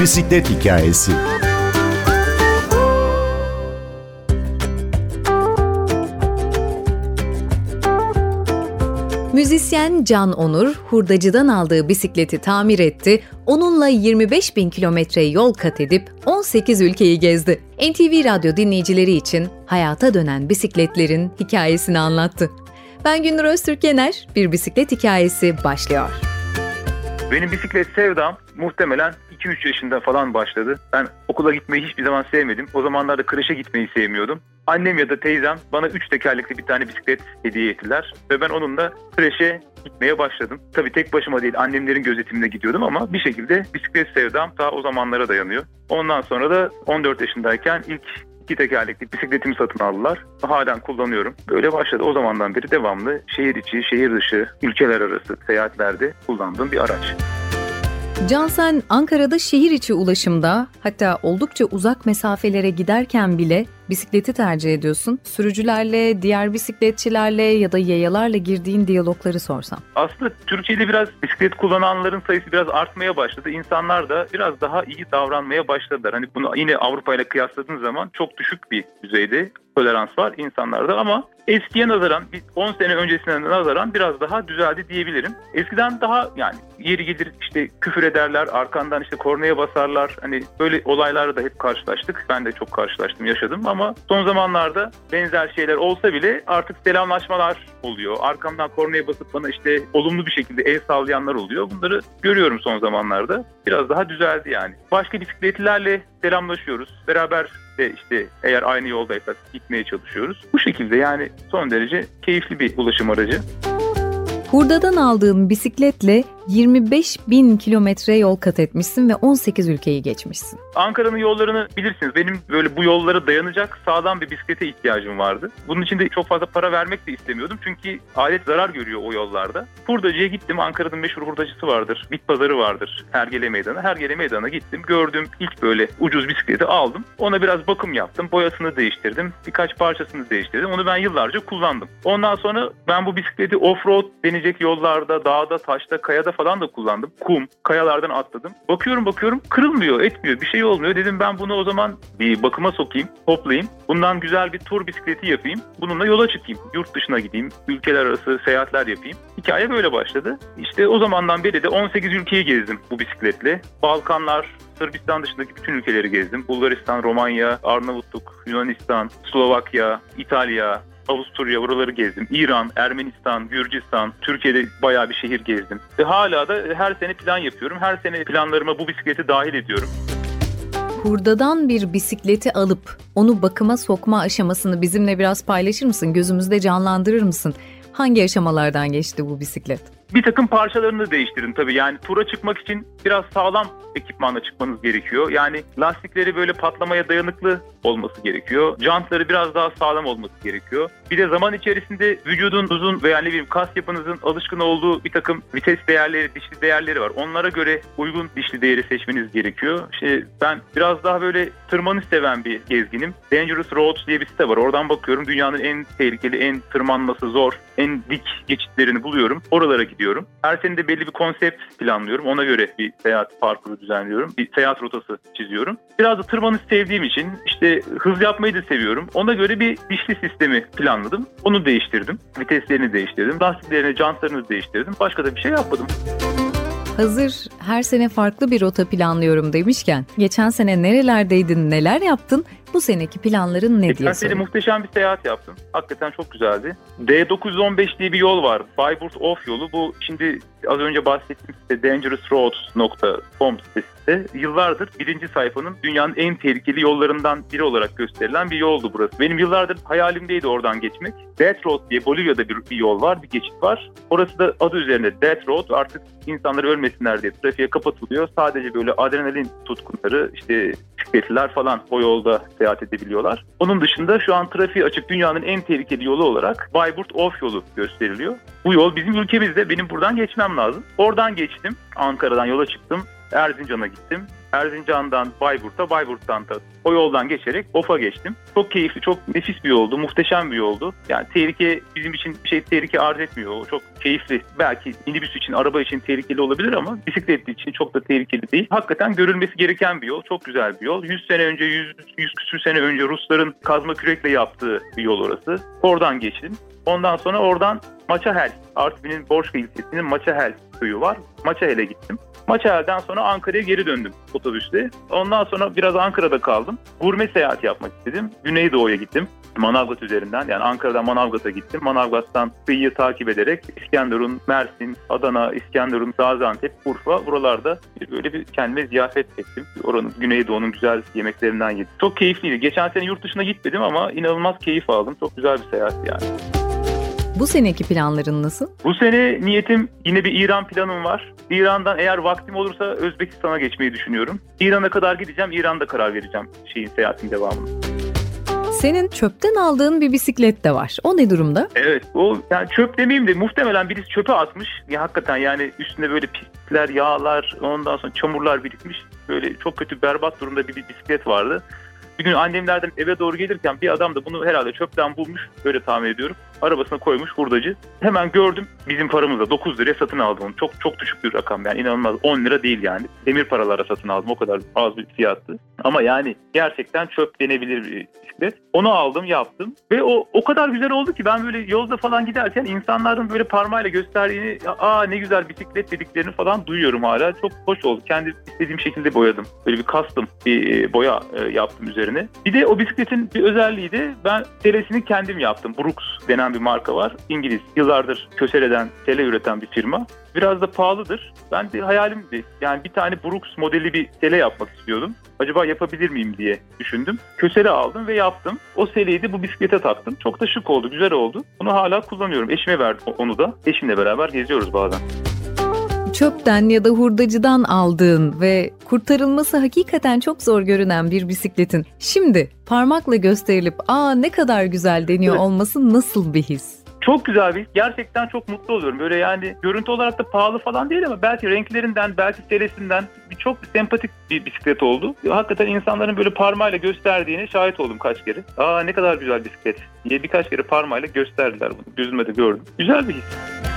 Bisiklet hikayesi. Müzisyen Can Onur, hurdacıdan aldığı bisikleti tamir etti, onunla 25 bin kilometre yol kat edip 18 ülkeyi gezdi. NTV Radyo dinleyicileri için hayata dönen bisikletlerin hikayesini anlattı. Ben Gündür Öztürk Yener, Bir Bisiklet Hikayesi başlıyor. Benim bisiklet sevdam muhtemelen 2-3 yaşında falan başladı. Ben okula gitmeyi hiçbir zaman sevmedim. O zamanlarda kreşe gitmeyi sevmiyordum. Annem ya da teyzem bana 3 tekerlekli bir tane bisiklet hediye ettiler. Ve ben onunla kreşe gitmeye başladım. Tabii tek başıma değil annemlerin gözetiminde gidiyordum ama bir şekilde bisiklet sevdam ta o zamanlara dayanıyor. Ondan sonra da 14 yaşındayken ilk iki tekerlekli bisikletimi satın aldılar. Halen kullanıyorum. Böyle başladı. O zamandan beri devamlı şehir içi, şehir dışı, ülkeler arası seyahatlerde kullandığım bir araç. Can sen Ankara'da şehir içi ulaşımda hatta oldukça uzak mesafelere giderken bile bisikleti tercih ediyorsun. Sürücülerle, diğer bisikletçilerle ya da yayalarla girdiğin diyalogları sorsam. Aslında Türkiye'de biraz bisiklet kullananların sayısı biraz artmaya başladı. İnsanlar da biraz daha iyi davranmaya başladılar. Hani bunu yine Avrupa ile kıyasladığın zaman çok düşük bir düzeyde tolerans var insanlarda ama eskiye nazaran 10 sene öncesine nazaran biraz daha düzeldi diyebilirim. Eskiden daha yani yeri gelir işte küfür ederler, arkandan işte kornaya basarlar. Hani böyle olaylarla da hep karşılaştık. Ben de çok karşılaştım, yaşadım ama son zamanlarda benzer şeyler olsa bile artık selamlaşmalar oluyor. Arkamdan kornaya basıp bana işte olumlu bir şekilde el sallayanlar oluyor. Bunları görüyorum son zamanlarda. Biraz daha düzeldi yani. Başka bisikletlilerle selamlaşıyoruz. Beraber de işte eğer aynı yoldaysak gitmeye çalışıyoruz. Bu şekilde yani son derece keyifli bir ulaşım aracı. Hurda'dan aldığım bisikletle 25 bin kilometre yol kat etmişsin ve 18 ülkeyi geçmişsin. Ankara'nın yollarını bilirsiniz. Benim böyle bu yollara dayanacak sağlam bir bisiklete ihtiyacım vardı. Bunun için de çok fazla para vermek de istemiyordum. Çünkü alet zarar görüyor o yollarda. Hurdacıya gittim. Ankara'nın meşhur hurdacısı vardır. Bit pazarı vardır. Hergele Meydanı. Hergele Meydanı'na gittim. Gördüm ilk böyle ucuz bisikleti aldım. Ona biraz bakım yaptım. Boyasını değiştirdim. Birkaç parçasını değiştirdim. Onu ben yıllarca kullandım. Ondan sonra ben bu bisikleti off-road denecek yollarda, dağda, taşta, kayada falan da kullandım. Kum, kayalardan atladım. Bakıyorum bakıyorum kırılmıyor, etmiyor, bir şey olmuyor. Dedim ben bunu o zaman bir bakıma sokayım, toplayayım. Bundan güzel bir tur bisikleti yapayım. Bununla yola çıkayım. Yurt dışına gideyim, ülkeler arası seyahatler yapayım. Hikaye böyle başladı. İşte o zamandan beri de 18 ülkeyi gezdim bu bisikletle. Balkanlar, Sırbistan dışındaki bütün ülkeleri gezdim. Bulgaristan, Romanya, Arnavutluk, Yunanistan, Slovakya, İtalya, Avusturya buraları gezdim. İran, Ermenistan, Gürcistan, Türkiye'de bayağı bir şehir gezdim. Ve hala da her sene plan yapıyorum. Her sene planlarıma bu bisikleti dahil ediyorum. Hurdadan bir bisikleti alıp onu bakıma sokma aşamasını bizimle biraz paylaşır mısın? Gözümüzde canlandırır mısın? Hangi aşamalardan geçti bu bisiklet? Bir takım parçalarını değiştirin tabii. Yani tura çıkmak için biraz sağlam ekipmanla çıkmanız gerekiyor. Yani lastikleri böyle patlamaya dayanıklı olması gerekiyor. Jantları biraz daha sağlam olması gerekiyor. Bir de zaman içerisinde vücudun uzun veya ne bileyim kas yapınızın alışkın olduğu bir takım vites değerleri, dişli değerleri var. Onlara göre uygun dişli değeri seçmeniz gerekiyor. İşte ben biraz daha böyle tırmanış seven bir gezginim. Dangerous Roads diye bir site var. Oradan bakıyorum. Dünyanın en tehlikeli, en tırmanması zor, en dik geçitlerini buluyorum. Oralara gidiyorum. Her sene de belli bir konsept planlıyorum. Ona göre bir seyahat parkuru düzenliyorum. Bir seyahat rotası çiziyorum. Biraz da tırmanış sevdiğim için işte hız yapmayı da seviyorum. Ona göre bir dişli sistemi planladım. Onu değiştirdim. Viteslerini değiştirdim. Lastiklerini, jantlarını değiştirdim. Başka da bir şey yapmadım. Hazır her sene farklı bir rota planlıyorum demişken, geçen sene nerelerdeydin, neler yaptın? Bu seneki planların ne Geçen diye sene sorayım. muhteşem bir seyahat yaptım. Hakikaten çok güzeldi. D915 diye bir yol var. Bayburt Off yolu. Bu şimdi az önce bahsettiğim site dangerousroads.com sitesi. Yıllardır birinci sayfanın dünyanın en tehlikeli yollarından biri olarak gösterilen bir yoldu burası. Benim yıllardır hayalimdeydi oradan geçmek. Death Road diye Bolivya'da bir, bir yol var, bir geçit var. Orası da adı üzerinde Death Road. Artık insanlar ölmesinler diye trafiğe kapatılıyor. Sadece böyle adrenalin tutkunları, işte bisikletliler falan o yolda seyahat edebiliyorlar. Onun dışında şu an trafiği açık dünyanın en tehlikeli yolu olarak Bayburt Off yolu gösteriliyor. Bu yol bizim ülkemizde benim buradan geçmem lazım. Oradan geçtim. Ankara'dan yola çıktım. Erzincan'a gittim. Erzincan'dan Bayburt'a, Bayburt'tan da o yoldan geçerek Of'a geçtim. Çok keyifli, çok nefis bir yoldu, muhteşem bir yoldu. Yani tehlike bizim için bir şey tehlike arz etmiyor. O çok keyifli. Belki minibüs için, araba için tehlikeli olabilir ama bisiklet için çok da tehlikeli değil. Hakikaten görülmesi gereken bir yol. Çok güzel bir yol. 100 sene önce, 100, 100 küsür sene önce Rusların kazma kürekle yaptığı bir yol orası. Oradan geçtim. Ondan sonra oradan Maçahel, Artvin'in Borçka ilçesinin Maçahel köyü var. Maçahel'e gittim. Maçahel'den sonra Ankara'ya geri döndüm otobüste. Ondan sonra biraz Ankara'da kaldım. Gurme seyahat yapmak istedim. Güneydoğu'ya gittim. Manavgat üzerinden yani Ankara'dan Manavgat'a gittim. Manavgat'tan kıyıyı takip ederek İskenderun, Mersin, Adana, İskenderun, Gaziantep, Urfa buralarda böyle bir kendime ziyafet ettim. Oranın Güneydoğu'nun güzel yemeklerinden yedim. Çok keyifliydi. Geçen sene yurt dışına gitmedim ama inanılmaz keyif aldım. Çok güzel bir seyahat yani. Bu seneki planların nasıl? Bu sene niyetim yine bir İran planım var. İran'dan eğer vaktim olursa Özbekistan'a geçmeyi düşünüyorum. İran'a kadar gideceğim, İran'da karar vereceğim şeyin seyahatin devamını. Senin çöpten aldığın bir bisiklet de var. O ne durumda? Evet. O yani çöp demeyeyim de muhtemelen birisi çöpe atmış. Ya hakikaten yani üstünde böyle pislikler, yağlar, ondan sonra çamurlar birikmiş. Böyle çok kötü berbat durumda bir bisiklet vardı. Bir gün annemlerden eve doğru gelirken bir adam da bunu herhalde çöpten bulmuş. Böyle tahmin ediyorum. Arabasına koymuş hurdacı. Hemen gördüm bizim paramızla 9 liraya satın aldım onu. Çok çok düşük bir rakam yani inanılmaz. 10 lira değil yani. Demir paralara satın aldım. O kadar az bir fiyattı. Ama yani gerçekten çöp denebilir bir bisiklet. Onu aldım yaptım. Ve o o kadar güzel oldu ki ben böyle yolda falan giderken insanların böyle parmağıyla gösterdiğini aa ne güzel bisiklet dediklerini falan duyuyorum hala. Çok hoş oldu. Kendi istediğim şekilde boyadım. Böyle bir custom bir e, boya e, yaptım üzerine. Bir de o bisikletin bir özelliği de ben seresini kendim yaptım. Brooks denen bir marka var. İngiliz. Yıllardır köseleden tele üreten bir firma. Biraz da pahalıdır. Ben de hayalimdi. Yani bir tane Brooks modeli bir tele yapmak istiyordum. Acaba yapabilir miyim diye düşündüm. Kösele aldım ve yaptım. O seleyi de bu bisiklete taktım. Çok da şık oldu, güzel oldu. Bunu hala kullanıyorum. Eşime verdim onu da. Eşimle beraber geziyoruz bazen çöpten ya da hurdacıdan aldığın ve kurtarılması hakikaten çok zor görünen bir bisikletin şimdi parmakla gösterilip aa ne kadar güzel deniyor evet. olması nasıl bir his? Çok güzel bir gerçekten çok mutlu oluyorum. Böyle yani görüntü olarak da pahalı falan değil ama belki renklerinden belki serisinden bir çok sempatik bir bisiklet oldu. Hakikaten insanların böyle parmağıyla gösterdiğine şahit oldum kaç kere. Aa ne kadar güzel bisiklet diye birkaç kere parmağıyla gösterdiler bunu. Gözümle de gördüm. Güzel bir his.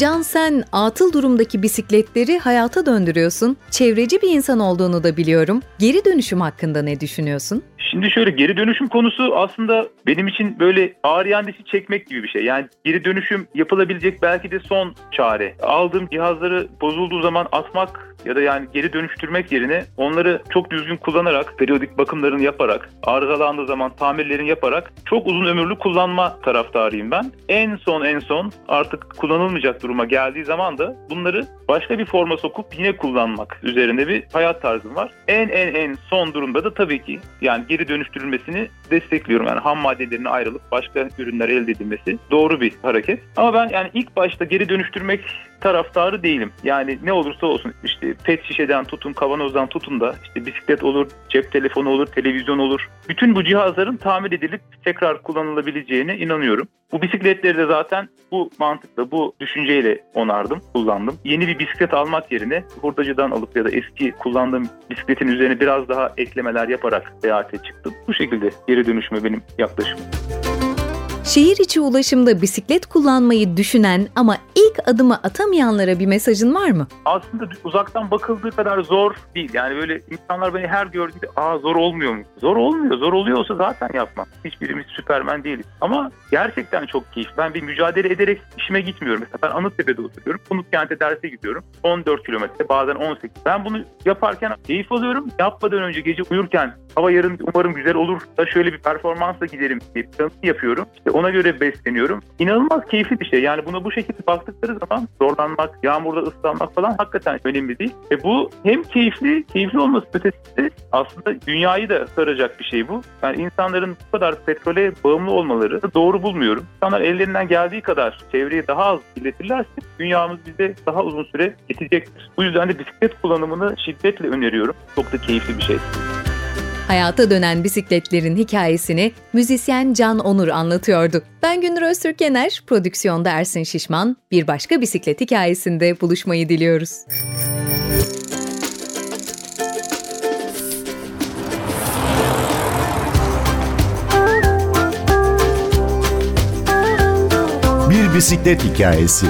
Can sen atıl durumdaki bisikletleri hayata döndürüyorsun. Çevreci bir insan olduğunu da biliyorum. Geri dönüşüm hakkında ne düşünüyorsun? Şimdi şöyle geri dönüşüm konusu aslında benim için böyle ağır yandisi çekmek gibi bir şey. Yani geri dönüşüm yapılabilecek belki de son çare. Aldığım cihazları bozulduğu zaman atmak ya da yani geri dönüştürmek yerine onları çok düzgün kullanarak, periyodik bakımlarını yaparak, arızalandığı zaman tamirlerini yaparak çok uzun ömürlü kullanma taraftarıyım ben. En son en son artık kullanılmayacak duruma geldiği zaman da bunları başka bir forma sokup yine kullanmak üzerine bir hayat tarzım var. En en en son durumda da tabii ki yani geri dönüştürülmesini destekliyorum. Yani ham maddelerine ayrılıp başka ürünler elde edilmesi doğru bir hareket. Ama ben yani ilk başta geri dönüştürmek taraftarı değilim. Yani ne olursa olsun işte pet şişeden tutun, kavanozdan tutun da işte bisiklet olur, cep telefonu olur, televizyon olur. Bütün bu cihazların tamir edilip tekrar kullanılabileceğine inanıyorum. Bu bisikletleri de zaten bu mantıkla, bu düşünceyle onardım, kullandım. Yeni bir bisiklet almak yerine hurdacıdan alıp ya da eski kullandığım bisikletin üzerine biraz daha eklemeler yaparak seyahate çıktım. Bu şekilde geri dönüşme benim yaklaşımım. Şehir içi ulaşımda bisiklet kullanmayı düşünen ama ilk adımı atamayanlara bir mesajın var mı? Aslında uzaktan bakıldığı kadar zor değil. Yani böyle insanlar beni her gördüğünde aa zor olmuyor mu? Zor olmuyor. Zor oluyorsa zaten yapmam. Hiçbirimiz süpermen değiliz. Ama gerçekten çok keyif. Ben bir mücadele ederek işime gitmiyorum. Mesela ben Anıttepe'de oturuyorum. Kent'e derse gidiyorum. 14 kilometre bazen 18. Ben bunu yaparken keyif alıyorum. Yapmadan önce gece uyurken hava yarın umarım güzel olur da şöyle bir performansla giderim diye yapıyorum. İşte ona göre besleniyorum. İnanılmaz keyifli bir şey. Yani buna bu şekilde baktıkları zaman zorlanmak, yağmurda ıslanmak falan hakikaten önemli değil. Ve bu hem keyifli, keyifli olması ötesinde aslında dünyayı da saracak bir şey bu. Yani insanların bu kadar petrole bağımlı olmaları doğru bulmuyorum. İnsanlar ellerinden geldiği kadar çevreye daha az kirletirlerse dünyamız bize daha uzun süre yetecektir. Bu yüzden de bisiklet kullanımını şiddetle öneriyorum. Çok da keyifli bir şey. Hayata dönen bisikletlerin hikayesini müzisyen Can Onur anlatıyordu. Ben Gündür Öztürk Yener, prodüksiyonda Ersin Şişman, bir başka bisiklet hikayesinde buluşmayı diliyoruz. Bir bisiklet hikayesi.